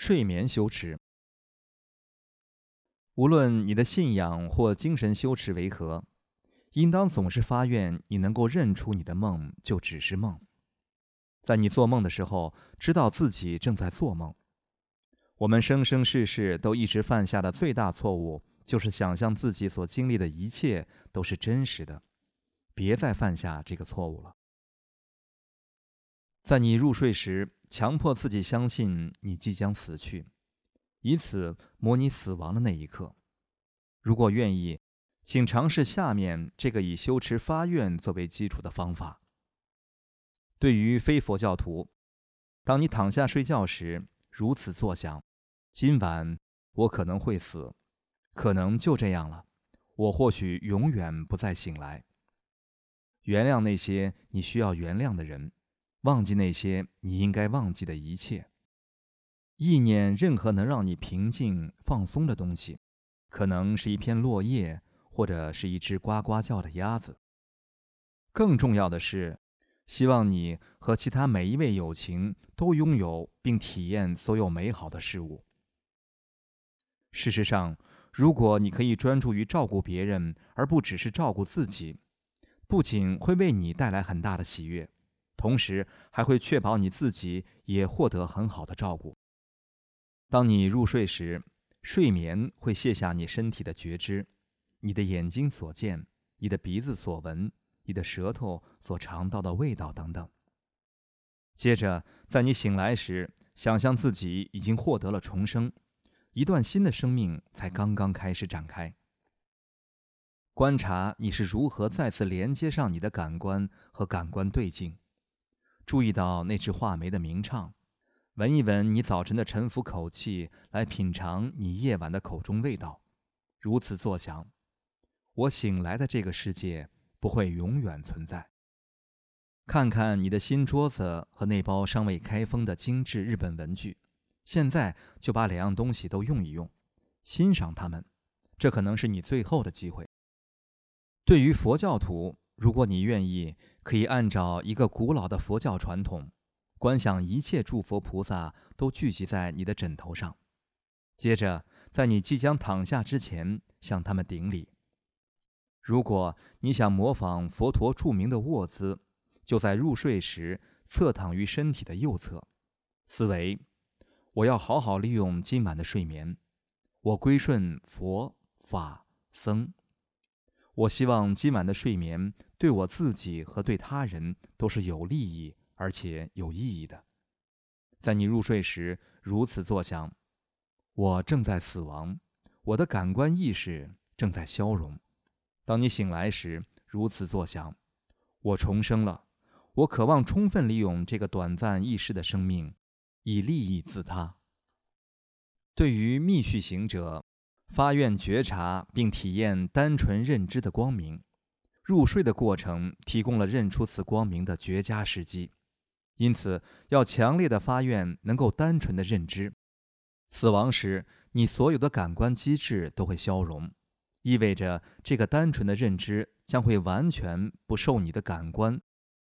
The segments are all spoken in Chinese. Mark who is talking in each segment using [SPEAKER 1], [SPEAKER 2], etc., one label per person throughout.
[SPEAKER 1] 睡眠修持，无论你的信仰或精神修持为何，应当总是发愿你能够认出你的梦就只是梦，在你做梦的时候，知道自己正在做梦。我们生生世世都一直犯下的最大错误，就是想象自己所经历的一切都是真实的。别再犯下这个错误了。在你入睡时，强迫自己相信你即将死去，以此模拟死亡的那一刻。如果愿意，请尝试下面这个以修持发愿作为基础的方法。对于非佛教徒，当你躺下睡觉时，如此作想：今晚我可能会死，可能就这样了。我或许永远不再醒来。原谅那些你需要原谅的人。忘记那些你应该忘记的一切，意念任何能让你平静放松的东西，可能是一片落叶，或者是一只呱呱叫的鸭子。更重要的是，希望你和其他每一位友情都拥有并体验所有美好的事物。事实上，如果你可以专注于照顾别人，而不只是照顾自己，不仅会为你带来很大的喜悦。同时还会确保你自己也获得很好的照顾。当你入睡时，睡眠会卸下你身体的觉知，你的眼睛所见，你的鼻子所闻，你的舌头所尝到的味道等等。接着，在你醒来时，想象自己已经获得了重生，一段新的生命才刚刚开始展开。观察你是如何再次连接上你的感官和感官对境。注意到那只画眉的鸣唱，闻一闻你早晨的沉浮口气，来品尝你夜晚的口中味道。如此作想，我醒来的这个世界不会永远存在。看看你的新桌子和那包尚未开封的精致日本文具，现在就把两样东西都用一用，欣赏它们。这可能是你最后的机会。对于佛教徒。如果你愿意，可以按照一个古老的佛教传统，观想一切诸佛菩萨都聚集在你的枕头上。接着，在你即将躺下之前，向他们顶礼。如果你想模仿佛陀著名的卧姿，就在入睡时侧躺于身体的右侧，思维：我要好好利用今晚的睡眠，我归顺佛法僧。我希望今晚的睡眠对我自己和对他人都是有利益而且有意义的。在你入睡时，如此作想：我正在死亡，我的感官意识正在消融。当你醒来时，如此作想：我重生了，我渴望充分利用这个短暂易逝的生命，以利益自他。对于密续行者。发愿觉察并体验单纯认知的光明，入睡的过程提供了认出此光明的绝佳时机。因此，要强烈的发愿能够单纯的认知。死亡时，你所有的感官机制都会消融，意味着这个单纯的认知将会完全不受你的感官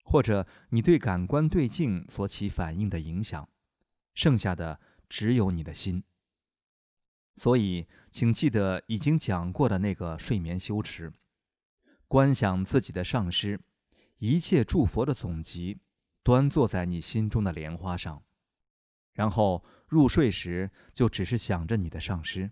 [SPEAKER 1] 或者你对感官对境所起反应的影响，剩下的只有你的心。所以，请记得已经讲过的那个睡眠修持，观想自己的上师，一切诸佛的总集，端坐在你心中的莲花上，然后入睡时就只是想着你的上师。